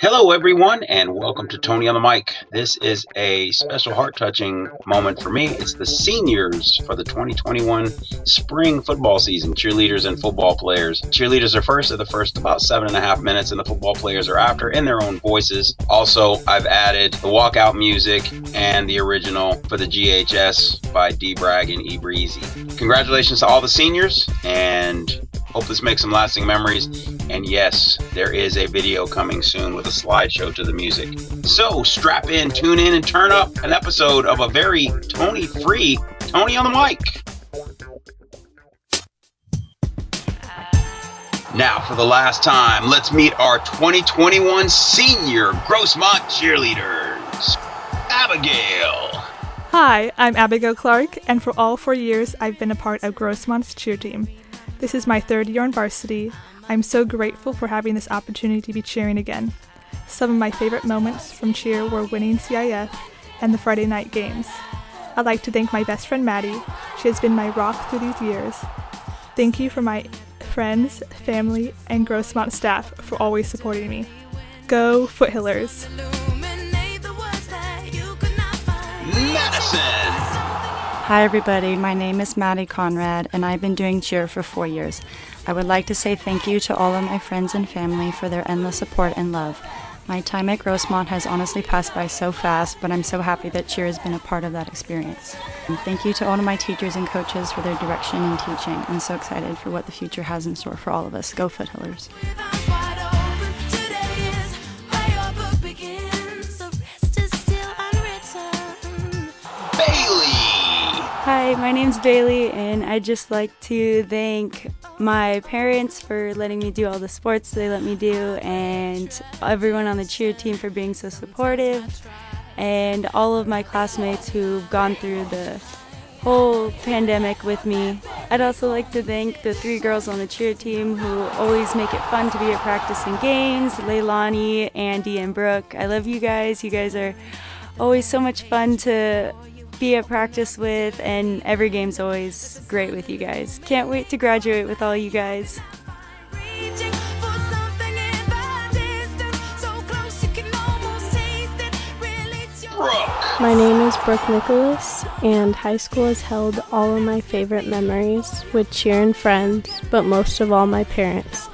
Hello, everyone, and welcome to Tony on the Mic. This is a special heart touching moment for me. It's the seniors for the 2021 spring football season, cheerleaders and football players. Cheerleaders are first at the first about seven and a half minutes, and the football players are after in their own voices. Also, I've added the walkout music and the original for the GHS by D Bragg and E Breezy. Congratulations to all the seniors, and Hope this makes some lasting memories. And yes, there is a video coming soon with a slideshow to the music. So strap in, tune in, and turn up an episode of a very Tony free Tony on the mic. Now, for the last time, let's meet our 2021 senior Grossmont cheerleaders. Abigail. Hi, I'm Abigail Clark, and for all four years, I've been a part of Grossmont's cheer team. This is my third year on varsity. I'm so grateful for having this opportunity to be cheering again. Some of my favorite moments from cheer were winning CIF and the Friday night games. I'd like to thank my best friend Maddie. She has been my rock through these years. Thank you for my friends, family, and Grossmont staff for always supporting me. Go Foothillers! Madison. Hi, everybody. My name is Maddie Conrad, and I've been doing cheer for four years. I would like to say thank you to all of my friends and family for their endless support and love. My time at Grossmont has honestly passed by so fast, but I'm so happy that cheer has been a part of that experience. And thank you to all of my teachers and coaches for their direction and teaching. I'm so excited for what the future has in store for all of us. Go Foothillers. Hi, my name's Bailey, and I'd just like to thank my parents for letting me do all the sports they let me do, and everyone on the cheer team for being so supportive, and all of my classmates who've gone through the whole pandemic with me. I'd also like to thank the three girls on the cheer team who always make it fun to be at practice and games Leilani, Andy, and Brooke. I love you guys. You guys are always so much fun to be at practice with, and every game's always great with you guys. Can't wait to graduate with all you guys. My name is Brooke Nicholas, and high school has held all of my favorite memories with cheer and friends, but most of all, my parents.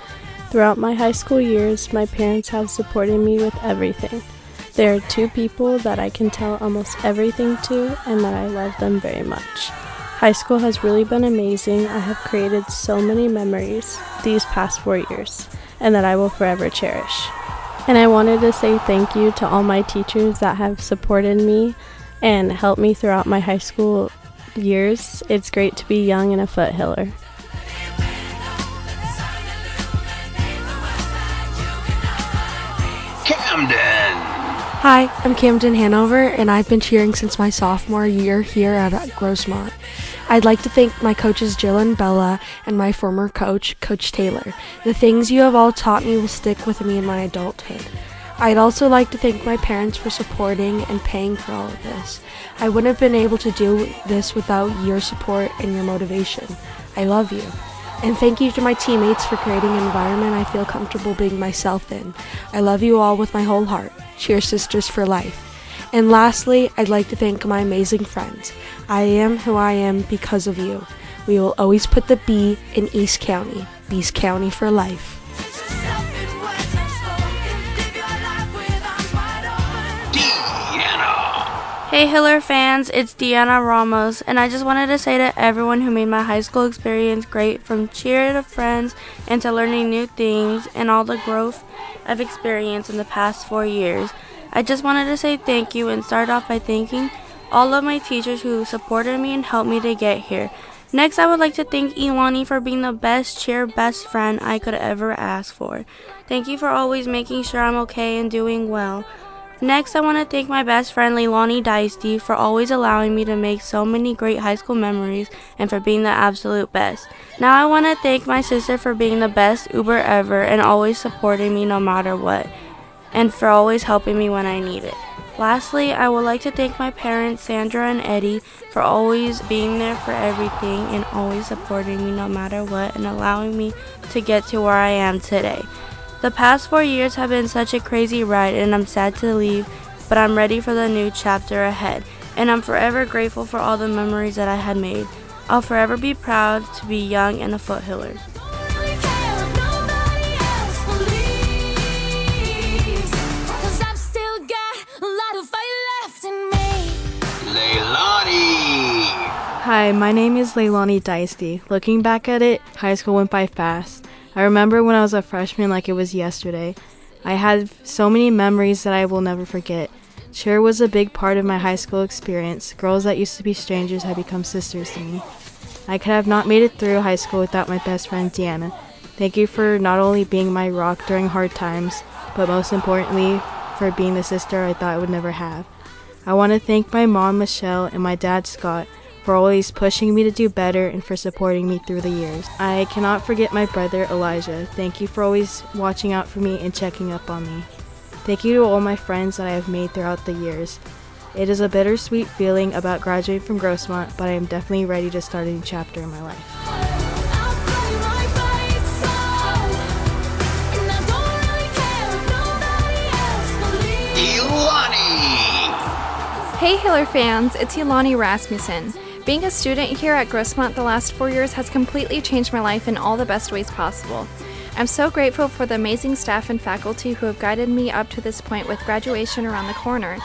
Throughout my high school years, my parents have supported me with everything. There are two people that I can tell almost everything to and that I love them very much. High school has really been amazing. I have created so many memories these past four years and that I will forever cherish. And I wanted to say thank you to all my teachers that have supported me and helped me throughout my high school years. It's great to be young and a foothiller. Camden. Hi, I'm Camden Hanover, and I've been cheering since my sophomore year here at Grossmont. I'd like to thank my coaches Jill and Bella and my former coach, Coach Taylor. The things you have all taught me will stick with me in my adulthood. I'd also like to thank my parents for supporting and paying for all of this. I wouldn't have been able to do this without your support and your motivation. I love you. And thank you to my teammates for creating an environment I feel comfortable being myself in. I love you all with my whole heart. Cheer Sisters for Life. And lastly, I'd like to thank my amazing friends. I am who I am because of you. We will always put the B in East County. Beast County for life. Hey Hiller fans, it's Deanna Ramos, and I just wanted to say to everyone who made my high school experience great from cheer to friends and to learning new things and all the growth I've experienced in the past four years. I just wanted to say thank you and start off by thanking all of my teachers who supported me and helped me to get here. Next, I would like to thank Ilani for being the best cheer best friend I could ever ask for. Thank you for always making sure I'm okay and doing well. Next, I want to thank my best friend Leilani Dicey for always allowing me to make so many great high school memories and for being the absolute best. Now, I want to thank my sister for being the best Uber ever and always supporting me no matter what, and for always helping me when I need it. Lastly, I would like to thank my parents, Sandra and Eddie, for always being there for everything and always supporting me no matter what and allowing me to get to where I am today. The past four years have been such a crazy ride, and I'm sad to leave, but I'm ready for the new chapter ahead. And I'm forever grateful for all the memories that I had made. I'll forever be proud to be young and a foothiller. Hi, my name is Leilani Dicey. Looking back at it, high school went by fast. I remember when I was a freshman like it was yesterday. I had so many memories that I will never forget. Cheer was a big part of my high school experience. Girls that used to be strangers have become sisters to me. I could have not made it through high school without my best friend Deanna. Thank you for not only being my rock during hard times, but most importantly, for being the sister I thought I would never have. I want to thank my mom, Michelle, and my dad, Scott, for always pushing me to do better and for supporting me through the years. I cannot forget my brother Elijah. Thank you for always watching out for me and checking up on me. Thank you to all my friends that I have made throughout the years. It is a bittersweet feeling about graduating from Grossmont, but I am definitely ready to start a new chapter in my life. Hey Hiller fans, it's Ilani Rasmussen. Being a student here at Grossmont the last four years has completely changed my life in all the best ways possible. I'm so grateful for the amazing staff and faculty who have guided me up to this point with graduation around the corner.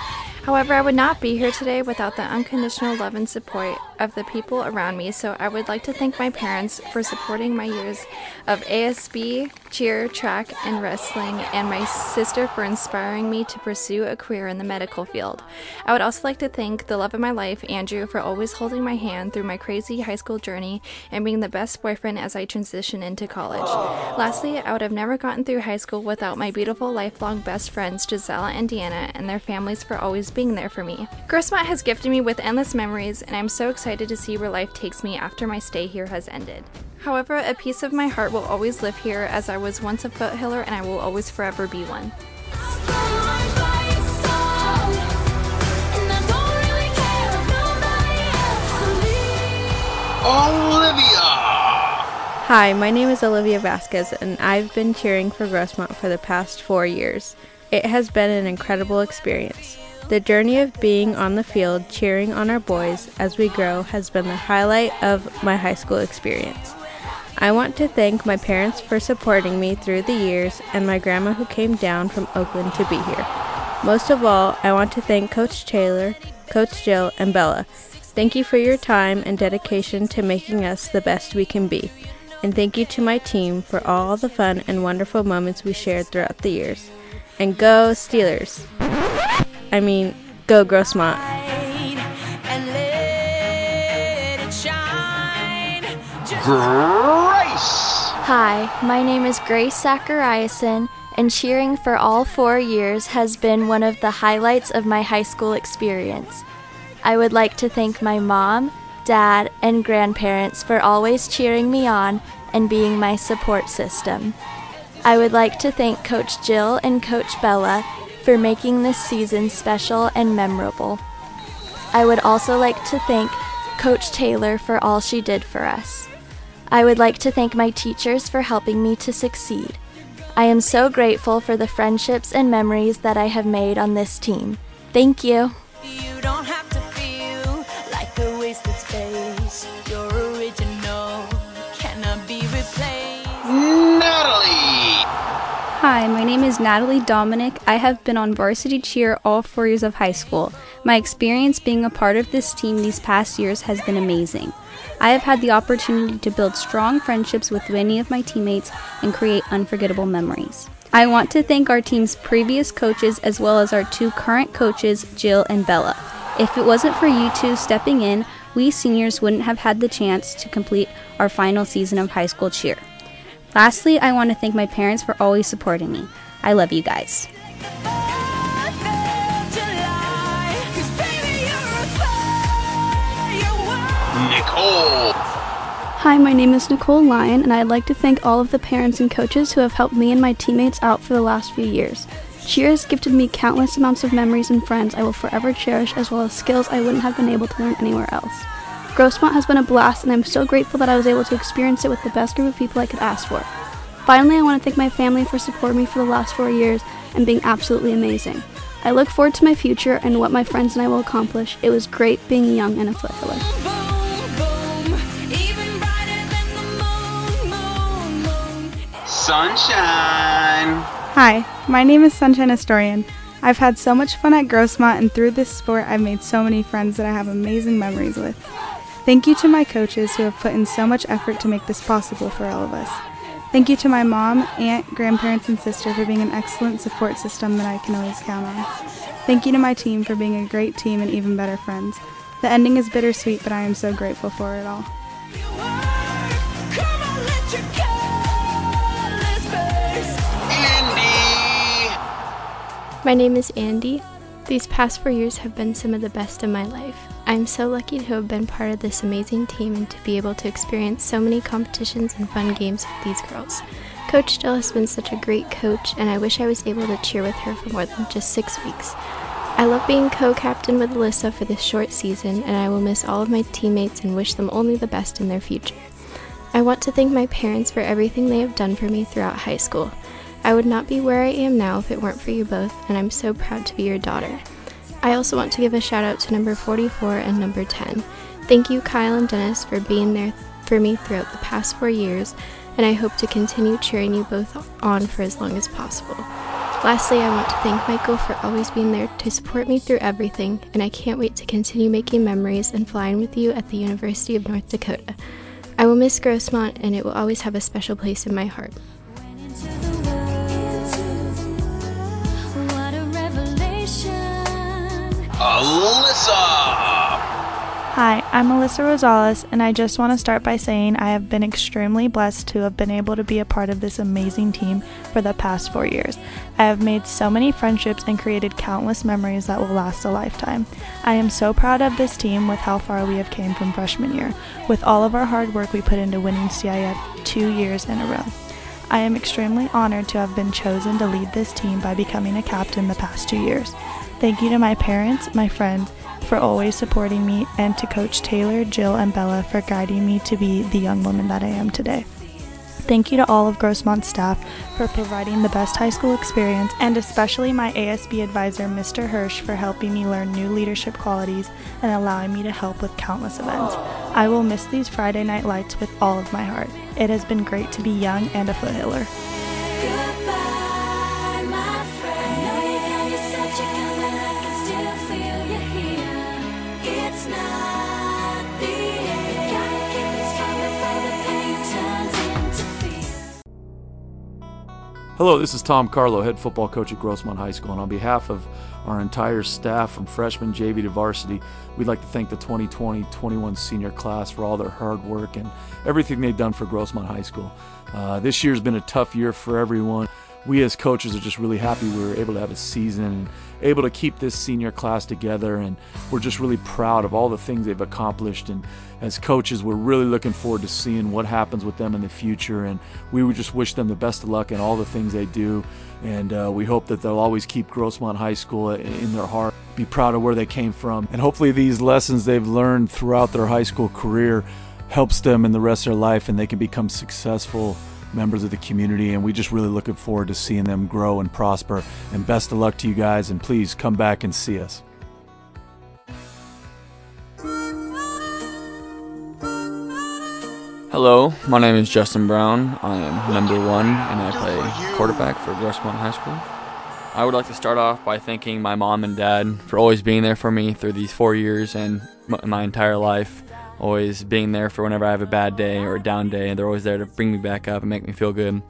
However, I would not be here today without the unconditional love and support of the people around me, so I would like to thank my parents for supporting my years of ASB, cheer, track, and wrestling, and my sister for inspiring me to pursue a career in the medical field. I would also like to thank the love of my life, Andrew, for always holding my hand through my crazy high school journey and being the best boyfriend as I transition into college. Lastly, I would have never gotten through high school without my beautiful lifelong best friends, Gisela and Deanna, and their families for always being there for me. Grossmont has gifted me with endless memories, and I'm so excited to see where life takes me after my stay here has ended. However, a piece of my heart will always live here as I was once a foothiller and I will always forever be one. Olivia! Hi, my name is Olivia Vasquez, and I've been cheering for Grossmont for the past four years. It has been an incredible experience. The journey of being on the field cheering on our boys as we grow has been the highlight of my high school experience. I want to thank my parents for supporting me through the years and my grandma who came down from Oakland to be here. Most of all, I want to thank Coach Taylor, Coach Jill, and Bella. Thank you for your time and dedication to making us the best we can be. And thank you to my team for all the fun and wonderful moments we shared throughout the years. And go Steelers! I mean, go Grossmont. Grace! Hi, my name is Grace Zachariason, and cheering for all four years has been one of the highlights of my high school experience. I would like to thank my mom, dad, and grandparents for always cheering me on and being my support system. I would like to thank Coach Jill and Coach Bella for making this season special and memorable. I would also like to thank Coach Taylor for all she did for us. I would like to thank my teachers for helping me to succeed. I am so grateful for the friendships and memories that I have made on this team. Thank you. you Hi, my name is Natalie Dominic. I have been on varsity cheer all four years of high school. My experience being a part of this team these past years has been amazing. I have had the opportunity to build strong friendships with many of my teammates and create unforgettable memories. I want to thank our team's previous coaches as well as our two current coaches, Jill and Bella. If it wasn't for you two stepping in, we seniors wouldn't have had the chance to complete our final season of high school cheer. Lastly, I want to thank my parents for always supporting me. I love you guys. Nicole. Hi, my name is Nicole Lyon, and I'd like to thank all of the parents and coaches who have helped me and my teammates out for the last few years. Cheers gifted me countless amounts of memories and friends I will forever cherish, as well as skills I wouldn't have been able to learn anywhere else. Grossmont has been a blast, and I'm so grateful that I was able to experience it with the best group of people I could ask for. Finally, I want to thank my family for supporting me for the last four years and being absolutely amazing. I look forward to my future and what my friends and I will accomplish. It was great being young and a foothiller. Sunshine. Hi, my name is Sunshine Astorian. I've had so much fun at Grossmont, and through this sport, I've made so many friends that I have amazing memories with. Thank you to my coaches who have put in so much effort to make this possible for all of us. Thank you to my mom, aunt, grandparents, and sister for being an excellent support system that I can always count on. Thank you to my team for being a great team and even better friends. The ending is bittersweet, but I am so grateful for it all. My name is Andy. These past four years have been some of the best of my life. I'm so lucky to have been part of this amazing team and to be able to experience so many competitions and fun games with these girls. Coach Jill has been such a great coach, and I wish I was able to cheer with her for more than just six weeks. I love being co captain with Alyssa for this short season, and I will miss all of my teammates and wish them only the best in their future. I want to thank my parents for everything they have done for me throughout high school. I would not be where I am now if it weren't for you both, and I'm so proud to be your daughter. I also want to give a shout out to number 44 and number 10. Thank you, Kyle and Dennis, for being there for me throughout the past four years, and I hope to continue cheering you both on for as long as possible. Lastly, I want to thank Michael for always being there to support me through everything, and I can't wait to continue making memories and flying with you at the University of North Dakota. I will miss Grossmont, and it will always have a special place in my heart. Alyssa. Hi, I'm Alyssa Rosales, and I just want to start by saying I have been extremely blessed to have been able to be a part of this amazing team for the past four years. I have made so many friendships and created countless memories that will last a lifetime. I am so proud of this team with how far we have came from freshman year, with all of our hard work we put into winning CIF two years in a row. I am extremely honored to have been chosen to lead this team by becoming a captain the past two years. Thank you to my parents, my friends, for always supporting me, and to Coach Taylor, Jill, and Bella for guiding me to be the young woman that I am today. Thank you to all of Grossmont staff for providing the best high school experience, and especially my ASB advisor, Mr. Hirsch, for helping me learn new leadership qualities and allowing me to help with countless events. I will miss these Friday night lights with all of my heart. It has been great to be young and a foothiller. Hello, this is Tom Carlo, head football coach at Grossmont High School, and on behalf of our entire staff from freshman JV to varsity, we'd like to thank the 2020-21 senior class for all their hard work and everything they've done for Grossmont High School. Uh, this year's been a tough year for everyone. We as coaches are just really happy we were able to have a season and able to keep this senior class together, and we're just really proud of all the things they've accomplished and as coaches, we're really looking forward to seeing what happens with them in the future. And we would just wish them the best of luck in all the things they do. And uh, we hope that they'll always keep Grossmont High School in their heart, be proud of where they came from. And hopefully, these lessons they've learned throughout their high school career helps them in the rest of their life and they can become successful members of the community and we just really looking forward to seeing them grow and prosper and best of luck to you guys and please come back and see us Hello, my name is Justin Brown. I am number one and I play quarterback for Grossmont High School. I would like to start off by thanking my mom and dad for always being there for me through these four years and my entire life. Always being there for whenever I have a bad day or a down day, they're always there to bring me back up and make me feel good.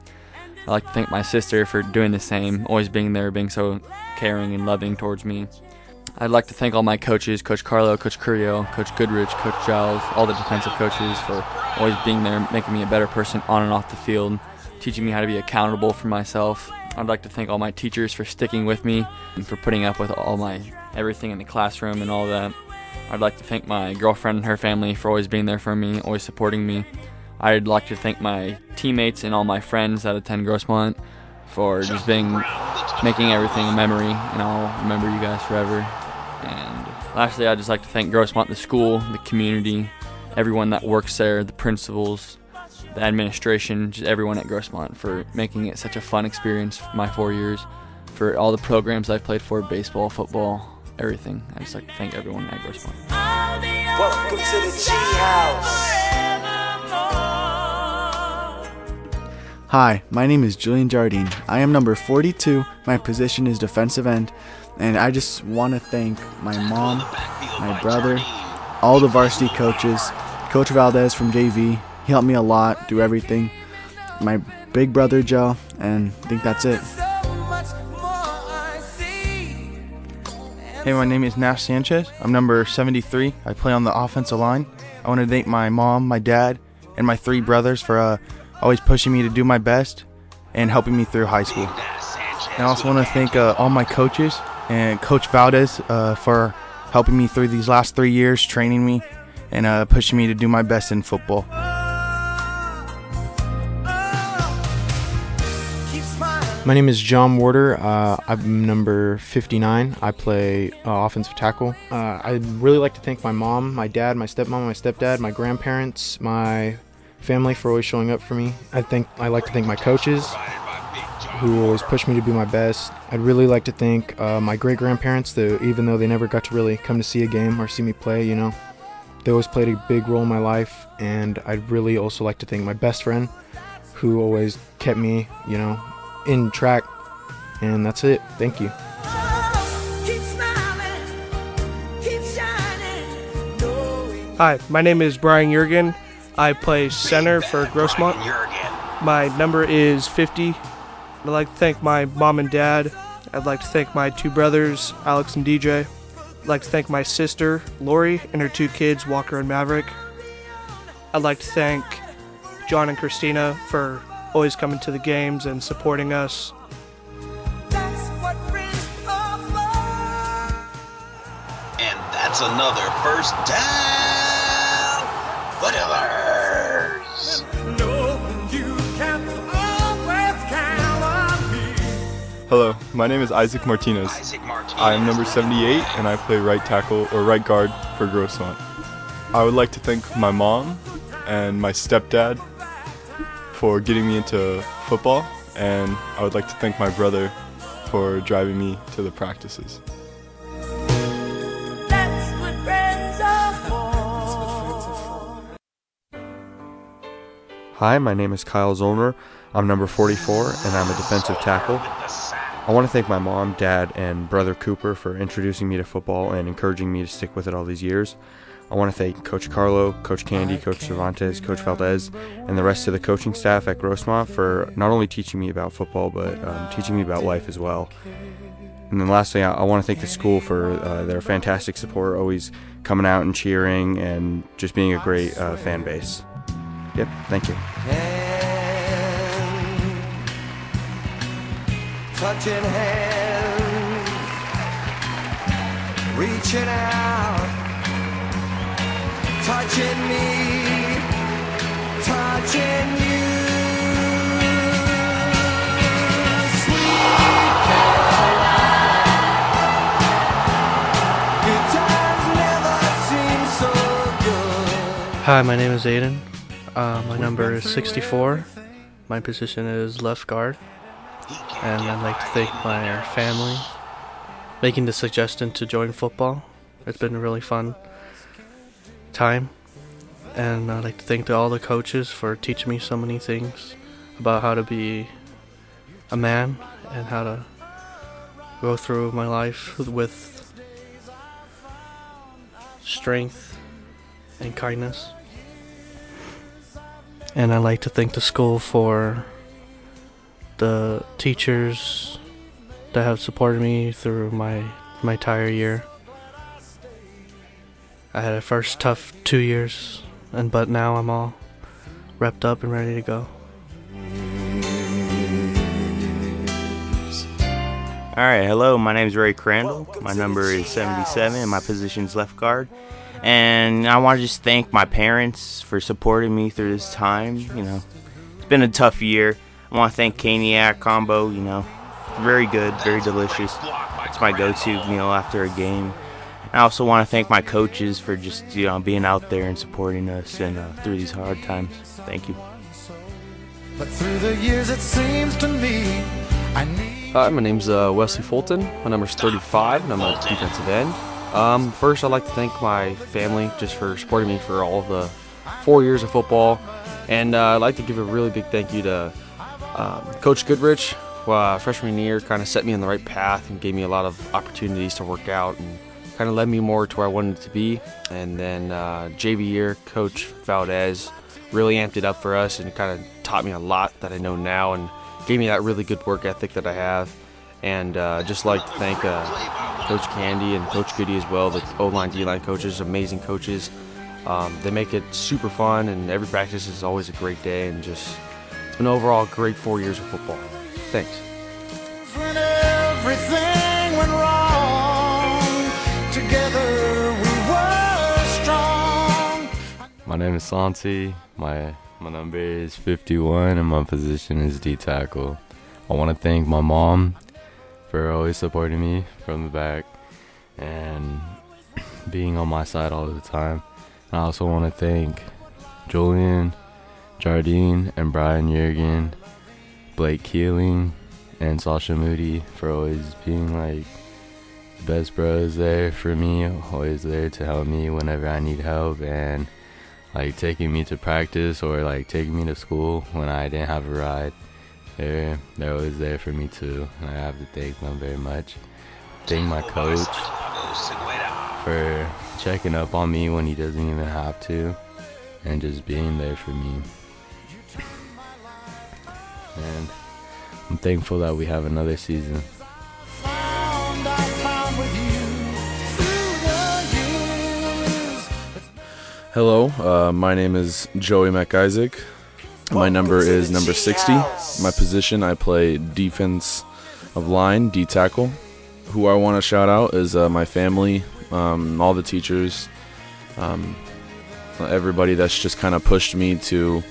I'd like to thank my sister for doing the same, always being there, being so caring and loving towards me. I'd like to thank all my coaches, Coach Carlo, Coach Curio, Coach Goodrich, Coach Giles, all the defensive coaches for always being there, making me a better person on and off the field, teaching me how to be accountable for myself. I'd like to thank all my teachers for sticking with me and for putting up with all my everything in the classroom and all that. I'd like to thank my girlfriend and her family for always being there for me, always supporting me. I'd like to thank my teammates and all my friends that attend Grossmont for just being making everything a memory, and I'll remember you guys forever. And lastly, I'd just like to thank Grossmont, the school, the community, everyone that works there, the principals, the administration, just everyone at Grossmont for making it such a fun experience my four years, for all the programs I've played for, baseball, football, everything. I just like to thank everyone at Grossmont. Welcome to the G House. Hi, my name is Julian Jardine. I am number 42. My position is defensive end, and I just want to thank my mom, my brother, all the varsity coaches, Coach Valdez from JV. He helped me a lot, do everything. My big brother Joe, and I think that's it. Hey, my name is Nash Sanchez. I'm number 73. I play on the offensive line. I want to thank my mom, my dad, and my three brothers for uh, always pushing me to do my best and helping me through high school. And I also want to thank uh, all my coaches and Coach Valdez uh, for helping me through these last three years, training me, and uh, pushing me to do my best in football. My name is John Warder. Uh, I'm number 59. I play uh, offensive tackle. Uh, I'd really like to thank my mom, my dad, my stepmom, my stepdad, my grandparents, my family for always showing up for me. I think I like to thank my coaches who always push me to be my best. I'd really like to thank uh, my great grandparents, even though they never got to really come to see a game or see me play, you know, they always played a big role in my life. And I'd really also like to thank my best friend who always kept me, you know, in track. And that's it. Thank you. Hi, my name is Brian Jurgen. I play center for Grossmont. My number is 50. I'd like to thank my mom and dad. I'd like to thank my two brothers, Alex and DJ. I'd like to thank my sister, Lori, and her two kids, Walker and Maverick. I'd like to thank John and Christina for always coming to the games and supporting us. And that's another first down. Whatever's. Hello, my name is Isaac Martinez. I am number 78 and I play right tackle or right guard for Grossmont. I would like to thank my mom and my stepdad for getting me into football, and I would like to thank my brother for driving me to the practices. Hi, my name is Kyle Zollner. I'm number 44 and I'm a defensive tackle. I want to thank my mom, dad, and brother Cooper for introducing me to football and encouraging me to stick with it all these years. I want to thank Coach Carlo, Coach Candy, Coach Cervantes, Coach Valdez, and the rest of the coaching staff at Grossmont for not only teaching me about football, but um, teaching me about life as well. And then lastly, I, I want to thank the school for uh, their fantastic support, always coming out and cheering and just being a great uh, fan base. Yep, thank you. touching hands, reaching out, touching me, touching you. Hi, my name is Aiden. Uh, my number is 64. My position is left guard. And I'd like to thank my family making the suggestion to join football. It's been really fun time. And I'd like to thank all the coaches for teaching me so many things about how to be a man and how to go through my life with strength and kindness. And I'd like to thank the school for the teachers that have supported me through my my entire year. I had a first tough two years, and but now I'm all repped up and ready to go. All right, hello. My name is Ray Crandall. My number is 77, and my position is left guard. And I want to just thank my parents for supporting me through this time. You know, it's been a tough year. I want to thank Caniac Combo. You know, very good, very delicious. It's my go-to meal after a game. I also want to thank my coaches for just you know being out there and supporting us and uh, through these hard times. Thank you. But through the years, it seems to me I need. Hi, my name's uh, Wesley Fulton. My number's 35, and I'm a defensive end. Um, first, I'd like to thank my family just for supporting me for all of the four years of football. And uh, I'd like to give a really big thank you to um, Coach Goodrich. Uh, freshman year kind of set me on the right path and gave me a lot of opportunities to work out and kind of led me more to where I wanted to be. And then uh, JV year, Coach Valdez really amped it up for us and kind of taught me a lot that I know now and gave me that really good work ethic that I have. And uh, just like to thank uh, Coach Candy and Coach Goody as well, the O-line, D-line coaches, amazing coaches. Um, they make it super fun, and every practice is always a great day. And just it's been overall great four years of football. Thanks. Name is Santi. My my number is 51, and my position is D tackle. I want to thank my mom for always supporting me from the back and being on my side all the time. I also want to thank Julian, Jardine, and Brian Jurgen, Blake Keeling, and Sasha Moody for always being like the best bros there for me, always there to help me whenever I need help, and like taking me to practice or like taking me to school when I didn't have a ride. They're they're always there for me too. And I have to thank them very much. Thank my coach for checking up on me when he doesn't even have to, and just being there for me. And I'm thankful that we have another season. Hello, uh, my name is Joey McIsaac. My number is number 60. My position, I play defense of line, D tackle. Who I want to shout out is uh, my family, um, all the teachers, um, everybody that's just kind of pushed me to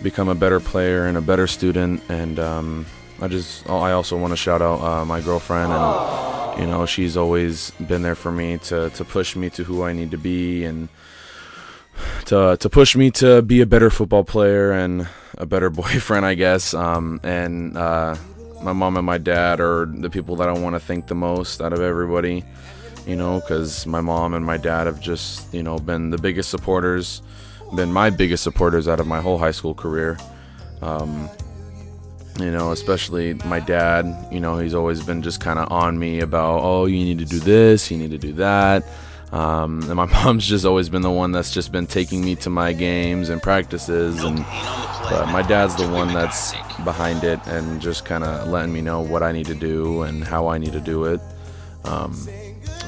become a better player and a better student. And um, I just, I also want to shout out uh, my girlfriend, and you know, she's always been there for me to to push me to who I need to be and to to push me to be a better football player and a better boyfriend, I guess. Um, and uh, my mom and my dad are the people that I want to thank the most out of everybody, you know, because my mom and my dad have just you know been the biggest supporters, been my biggest supporters out of my whole high school career. Um, you know, especially my dad, you know, he's always been just kind of on me about, oh, you need to do this, you need to do that. Um, and my mom's just always been the one that's just been taking me to my games and practices, and but my dad's the one that's behind it and just kind of letting me know what I need to do and how I need to do it. Um,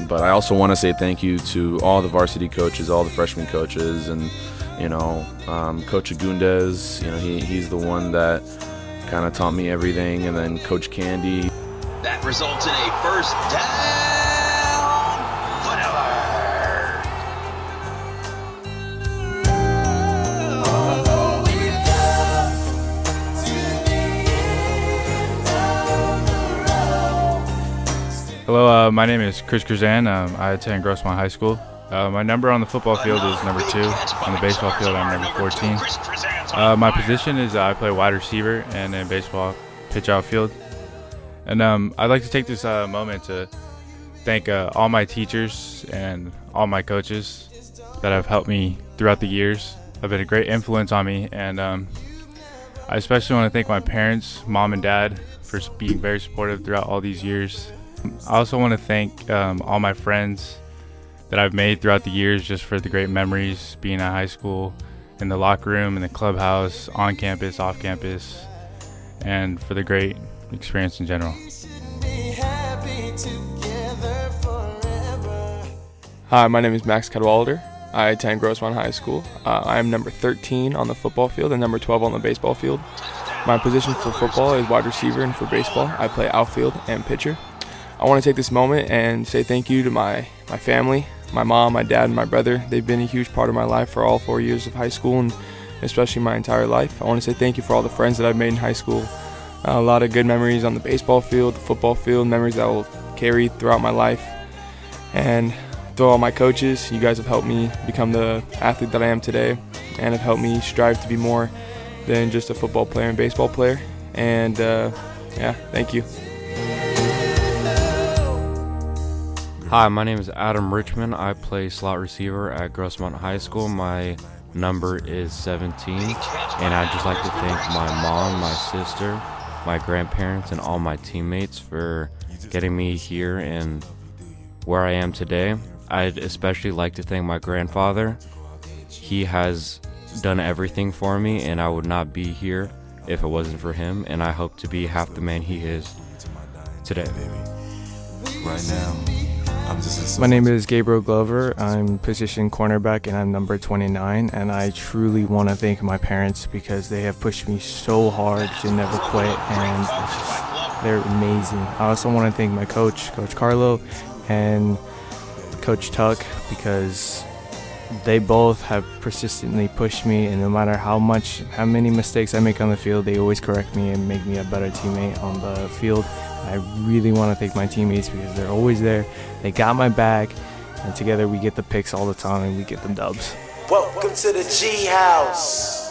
but I also want to say thank you to all the varsity coaches, all the freshman coaches, and you know, um, Coach Agundez. You know, he, he's the one that kind of taught me everything, and then Coach Candy. That results in a first down. Hello, uh, my name is Chris Krzan. Um, I attend Grossmont High School. Uh, my number on the football field is number two. On the baseball field, I'm number 14. Uh, my position is I play wide receiver and in baseball, pitch outfield. And um, I'd like to take this uh, moment to thank uh, all my teachers and all my coaches that have helped me throughout the years. Have been a great influence on me, and um, I especially want to thank my parents, mom and dad, for being very supportive throughout all these years. I also want to thank um, all my friends that I've made throughout the years just for the great memories being at high school, in the locker room, in the clubhouse, on campus, off campus, and for the great experience in general. Hi, my name is Max Cadwalder. I attend Grossmont High School. Uh, I am number 13 on the football field and number 12 on the baseball field. My position for football is wide receiver, and for baseball, I play outfield and pitcher. I want to take this moment and say thank you to my, my family, my mom, my dad, and my brother. They've been a huge part of my life for all four years of high school and especially my entire life. I want to say thank you for all the friends that I've made in high school. Uh, a lot of good memories on the baseball field, the football field, memories that will carry throughout my life. And to all my coaches, you guys have helped me become the athlete that I am today and have helped me strive to be more than just a football player and baseball player. And uh, yeah, thank you. Hi, my name is Adam Richmond. I play slot receiver at Grossmont High School. My number is 17, and I'd just like to thank my mom, my sister, my grandparents, and all my teammates for getting me here and where I am today. I'd especially like to thank my grandfather. He has done everything for me, and I would not be here if it wasn't for him, and I hope to be half the man he is today. Right now. My name is Gabriel Glover. I'm position cornerback and I'm number 29. And I truly want to thank my parents because they have pushed me so hard to never quit, and just, they're amazing. I also want to thank my coach, Coach Carlo, and Coach Tuck because they both have persistently pushed me, and no matter how much, how many mistakes I make on the field, they always correct me and make me a better teammate on the field. I really want to thank my teammates because they're always there. They got my back, and together we get the picks all the time and we get the dubs. Welcome to the G House.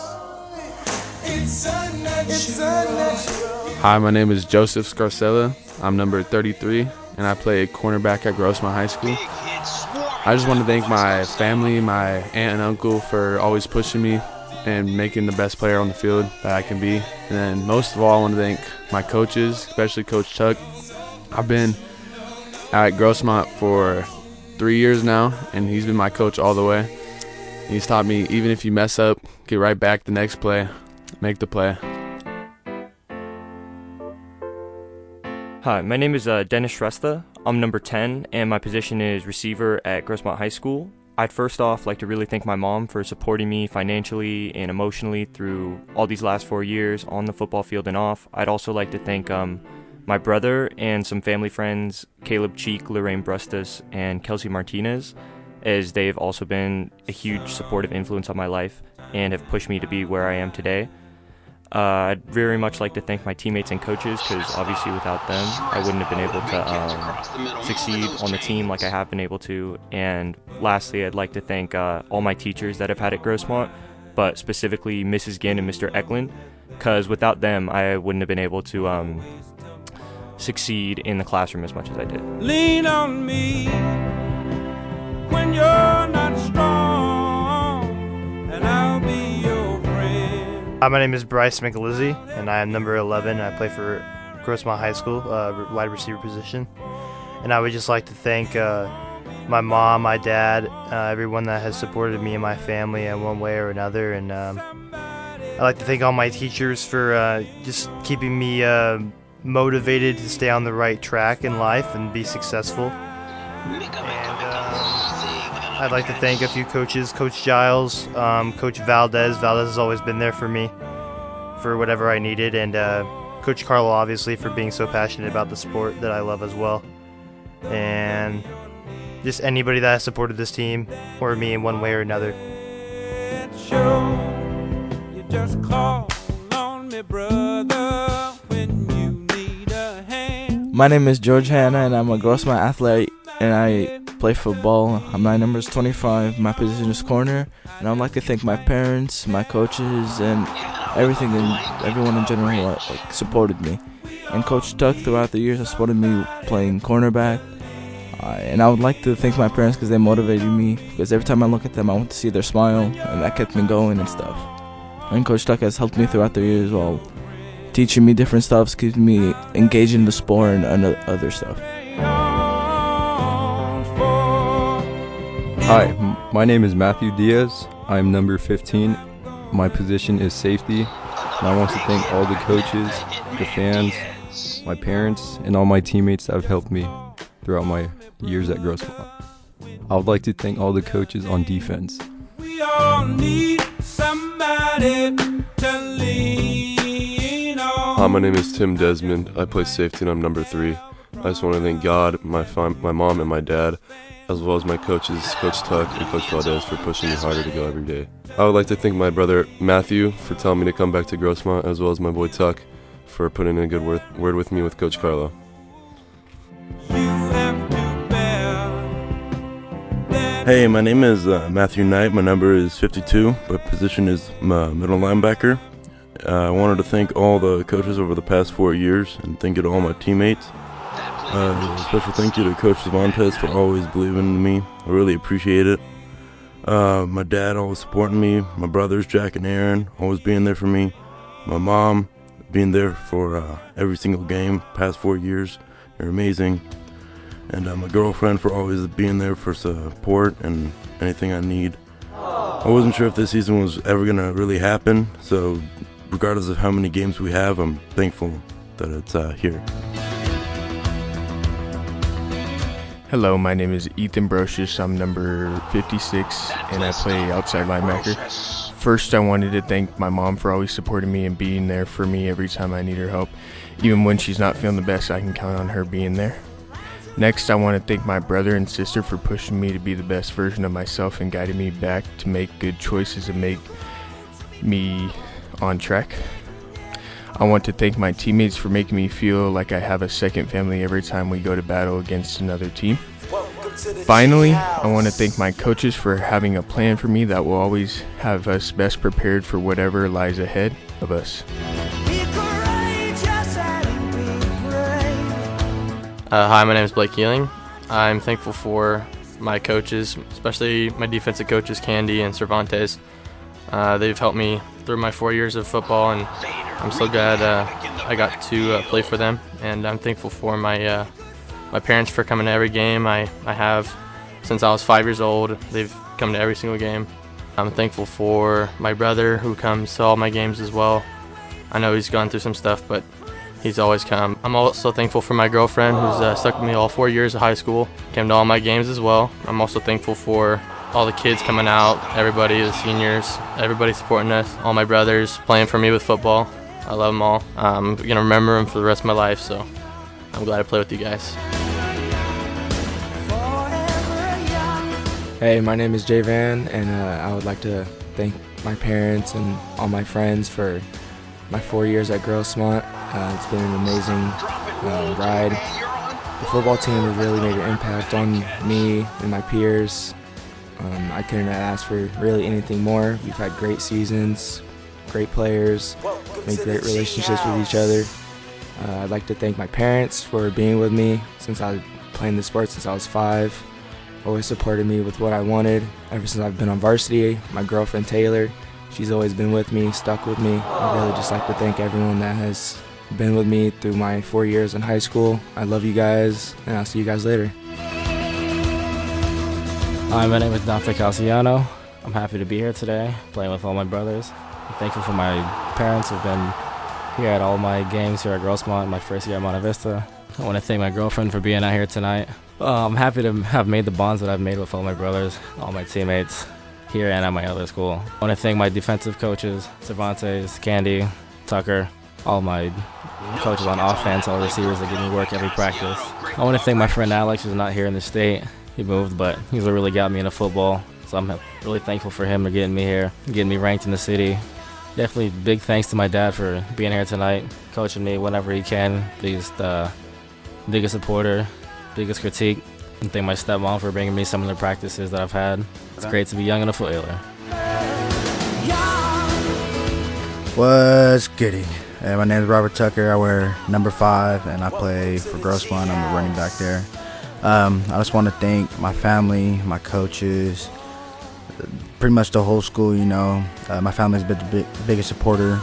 Hi, my name is Joseph Scarcella. I'm number 33, and I play cornerback at Grossmont High School. I just want to thank my family, my aunt and uncle for always pushing me and making the best player on the field that I can be. And then most of all, I want to thank my coaches, especially Coach Chuck. I've been at Grossmont for three years now, and he's been my coach all the way. He's taught me even if you mess up, get right back the next play, make the play. Hi, my name is uh, Dennis Shrestha. I'm number 10, and my position is receiver at Grossmont High School. I'd first off like to really thank my mom for supporting me financially and emotionally through all these last four years on the football field and off. I'd also like to thank um, my brother and some family friends, Caleb Cheek, Lorraine Brustus, and Kelsey Martinez, as they've also been a huge supportive influence on my life and have pushed me to be where I am today. Uh, I'd very much like to thank my teammates and coaches because obviously without them, I wouldn't have been able to um, succeed on the team like I have been able to. And lastly, I'd like to thank uh, all my teachers that I've had at Grossmont, but specifically Mrs. Ginn and Mr. Eklund, because without them, I wouldn't have been able to um, succeed in the classroom as much as I did. Lean on me when you're not Hi, my name is Bryce McLizzy, and I am number 11. I play for Grossmont High School, uh, wide receiver position. And I would just like to thank uh, my mom, my dad, uh, everyone that has supported me and my family in one way or another. And um, I'd like to thank all my teachers for uh, just keeping me uh, motivated to stay on the right track in life and be successful. And I'd like to thank a few coaches, Coach Giles, um, Coach Valdez. Valdez has always been there for me for whatever I needed, and uh, Coach Carlo, obviously, for being so passionate about the sport that I love as well. And just anybody that has supported this team or me in one way or another. You just call on me, brother, when you need a hand. My name is George Hanna, and I'm a Grossmont athlete, and I play football. My number is 25. My position is corner, and I'd like to thank my parents, my coaches, and everything and everyone in general who like, supported me. And Coach Tuck throughout the years has supported me playing cornerback. Uh, and I would like to thank my parents because they motivated me. Because every time I look at them, I want to see their smile, and that kept me going and stuff. And Coach Tuck has helped me throughout the years while teaching me different stuff, keeping me engaged in the sport and other stuff. Hi, my name is Matthew Diaz. I'm number 15. My position is safety. And I want to thank all the coaches, the fans, my parents, and all my teammates that have helped me throughout my years at Grossmont. I would like to thank all the coaches on defense. We all need somebody to lean on. Hi, my name is Tim Desmond. I play safety and I'm number three. I just want to thank God, my fam- my mom, and my dad, as well as my coaches, Coach Tuck and Coach Valdez, for pushing me harder to go every day. I would like to thank my brother Matthew for telling me to come back to Grossmont, as well as my boy Tuck for putting in a good word, word with me with Coach Carlo. Hey, my name is uh, Matthew Knight. My number is 52. My position is uh, middle linebacker. Uh, I wanted to thank all the coaches over the past four years and thank you to all my teammates. Uh, special thank you to Coach Cervantes for always believing in me. I really appreciate it. Uh, my dad always supporting me. My brothers, Jack and Aaron, always being there for me. My mom being there for uh, every single game past four years. You're amazing. And uh, my girlfriend for always being there for support and anything I need. I wasn't sure if this season was ever going to really happen, so regardless of how many games we have, I'm thankful that it's uh, here. Hello, my name is Ethan Brocious. I'm number 56 and I play outside linebacker. First, I wanted to thank my mom for always supporting me and being there for me every time I need her help. Even when she's not feeling the best, I can count on her being there. Next, I want to thank my brother and sister for pushing me to be the best version of myself and guiding me back to make good choices and make me on track. I want to thank my teammates for making me feel like I have a second family every time we go to battle against another team. Finally, I want to thank my coaches for having a plan for me that will always have us best prepared for whatever lies ahead of us. Uh, hi, my name is Blake Keeling. I'm thankful for my coaches, especially my defensive coaches, Candy and Cervantes. Uh, they've helped me through my four years of football, and I'm so glad uh, I got to uh, play for them. And I'm thankful for my uh, my parents for coming to every game I, I have since I was five years old. They've come to every single game. I'm thankful for my brother who comes to all my games as well. I know he's gone through some stuff, but he's always come. I'm also thankful for my girlfriend who's uh, stuck with me all four years of high school, came to all my games as well. I'm also thankful for all the kids coming out, everybody, the seniors, everybody supporting us, all my brothers playing for me with football. I love them all. I'm going to remember them for the rest of my life, so I'm glad to play with you guys. Hey, my name is Jay Van, and uh, I would like to thank my parents and all my friends for my four years at Grossmont. Uh, it's been an amazing uh, ride. The football team has really made an impact on me and my peers. Um, I couldn't ask for really anything more. We've had great seasons, great players, made great relationships with each other. Uh, I'd like to thank my parents for being with me since I playing the sport since I was five always supported me with what I wanted ever since I've been on varsity. My girlfriend Taylor, she's always been with me, stuck with me. I really just like to thank everyone that has been with me through my four years in high school. I love you guys, and I'll see you guys later. Hi, my name is Dante Casiano. I'm happy to be here today, playing with all my brothers. Thankful for my parents who've been here at all my games here at Grossmont, my first year at Monte Vista. I want to thank my girlfriend for being out here tonight. Uh, I'm happy to have made the bonds that I've made with all my brothers, all my teammates here and at my other school. I want to thank my defensive coaches, Cervantes, Candy, Tucker, all my coaches on offense, all the receivers that give me work every practice. I want to thank my friend Alex, who's not here in the state. He moved, but he's what really got me into football. So I'm really thankful for him for getting me here, getting me ranked in the city. Definitely big thanks to my dad for being here tonight, coaching me whenever he can. He's the biggest supporter, biggest critique. And thank my stepmom for bringing me some of the practices that I've had. It's great to be young and a Foothiller. What's goody? Hey, my name is Robert Tucker. I wear number five, and I play for Grossmont. I'm the running back there. Um, I just want to thank my family, my coaches, pretty much the whole school. You know, uh, my family's been the big, biggest supporter.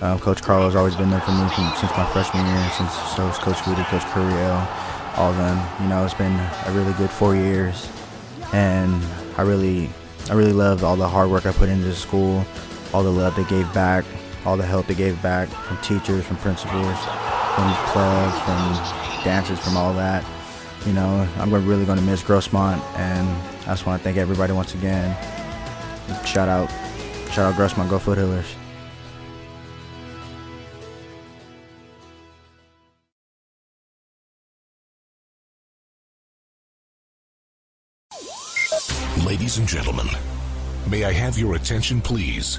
Um, Coach Carl has always been there for me from, since my freshman year. Since so Coach Woody, Coach Curiel all of them. You know, it's been a really good four years, and I really, I really love all the hard work I put into the school, all the love they gave back, all the help they gave back from teachers, from principals, from clubs, from dancers, from all that. You know, I'm really going to miss Grossmont, and I just want to thank everybody once again. Shout out, shout out Grossmont, go Foothillers. Ladies and gentlemen, may I have your attention, please?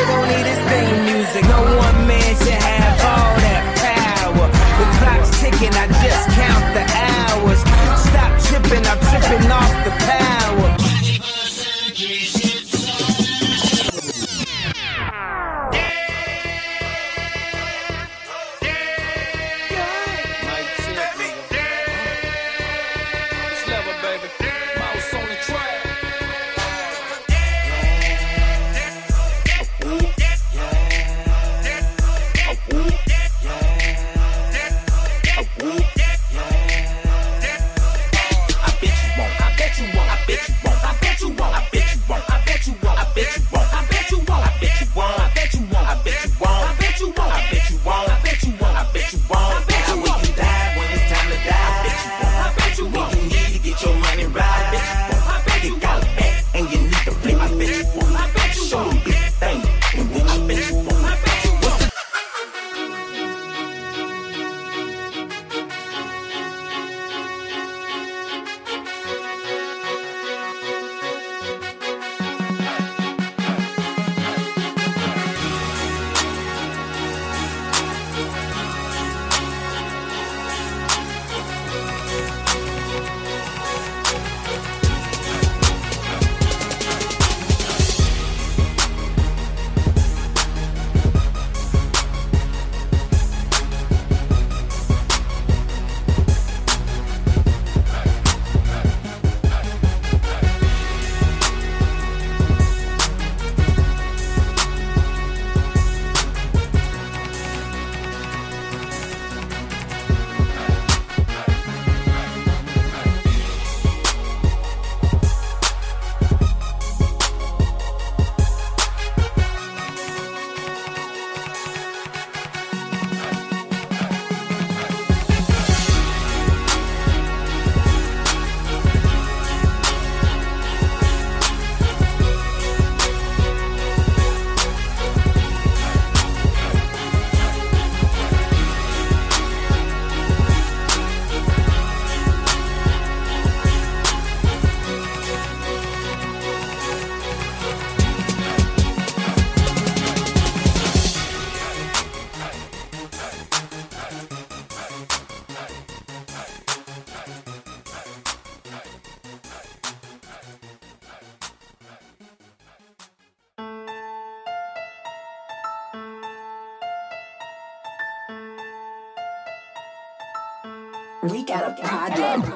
We got a project.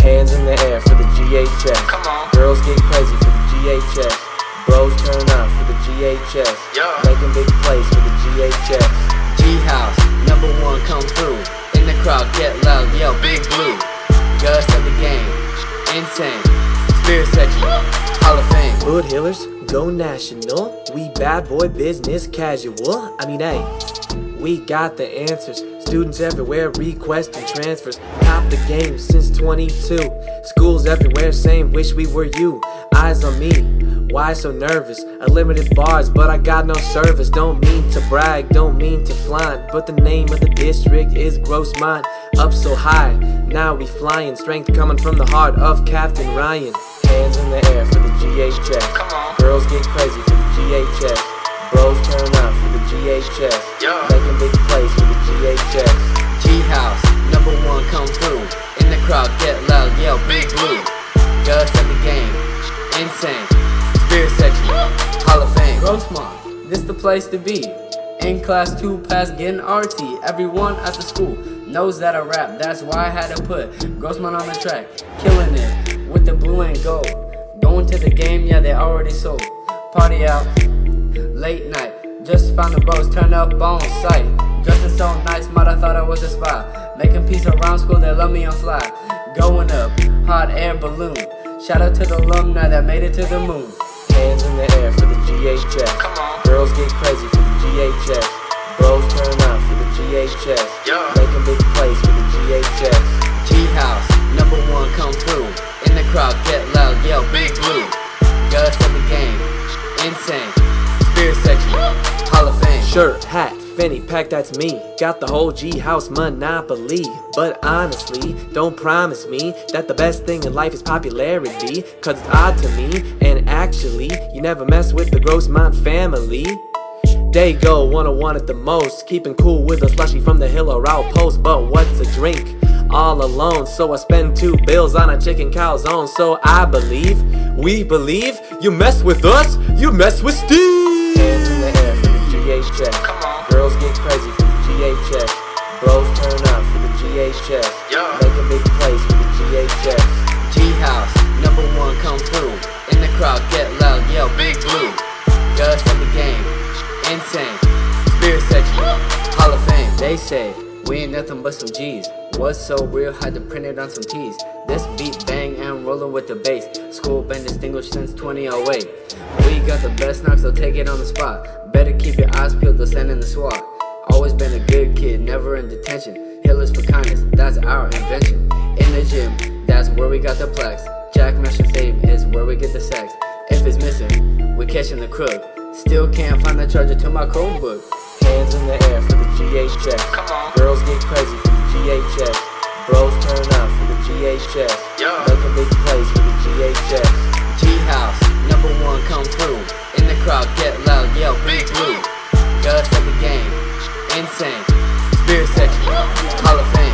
Hands in the air for the GHS. Come on. Girls get crazy for the GHS. Bros turn up for the GHS. Yeah. Making big plays for the GHS. G House, number one, come through. In the crowd, get loud, yell, Big Blue. Guts of the game, insane. Spirit section, Hall of Fame. Hood healers, go national. We bad boy business casual. I mean, hey, we got the answers. Students everywhere requesting transfers. Top the game since 22. Schools everywhere saying, wish we were you. Eyes on me. Why so nervous? Unlimited bars, but I got no service. Don't mean to brag, don't mean to flaunt. But the name of the district is Grossmont. Up so high, now we flying. Strength coming from the heart of Captain Ryan. Hands in the air for the GHS. Come on. Girls get crazy for the GHS. Bros turn up for the GHS. Yeah. Making big plays for the GHS. G House, number one, come through. In the crowd, get loud, yell, Big Blue. Guts of the game, insane. Spirit section, Hall of Fame. Grossmont, this the place to be. In class two, past getting RT. Everyone at the school knows that I rap. That's why I had to put Grossmont on the track. Killing it with the blue and gold. Going to the game, yeah, they already sold. Party out, late night. Just found the bros, turn up on sight. Dressing so nice, might I thought I was a spy. Making peace around school, they love me on fly. Going up, hot air balloon. Shout out to the alumni that made it to the moon. Hands in the air for the GHS. Girls get crazy for the GHS. Bros turn up for the GHS. Yeah. Making big plays for the GHS. G House, number one, come through. In the crowd, get loud, yell, Big Blue. Guts of the game, insane. Spirit section, Hall of Fame. Shirt, hat, fanny pack, that's me. Got the whole G house monopoly. But honestly, don't promise me that the best thing in life is popularity. Cause it's odd to me, and actually, you never mess with the Grossmont family. They go, wanna want it the most. Keeping cool with a slushy from the hill or outpost. But what's a drink? All alone, so I spend two bills on a chicken calzone. So I believe, we believe, you mess with us, you mess with Steve. GHS. Girls get crazy for the GHS. Bros turn up for the GHS. Make a big place for the GHS. G House, number one, come through. In the crowd, get loud, yell, Big Blue. Gus of the game, insane. Spirit section, Hall of Fame. They say we ain't nothing but some G's. What's so real? Had to print it on some T's. This beat bang am rolling with the bass. School been distinguished since 2008. We got the best knock, so take it on the spot. Better keep your eyes peeled, they'll send in the SWAT. Always been a good kid, never in detention. Healers for kindness, that's our invention. In the gym, that's where we got the plaques. Jack Master Fame is where we get the sex. If it's missing, we catching the crook. Still can't find the charger to my Chromebook. Hands in the air for the GHS. Girls get crazy for the GHS. Bros turn up for the GHS. Yo taking big place for the GHS. G House, number one, come through. In the crowd, get loud, yell, big blue. Guts at the game, insane. Spirit section, Hall of Fame.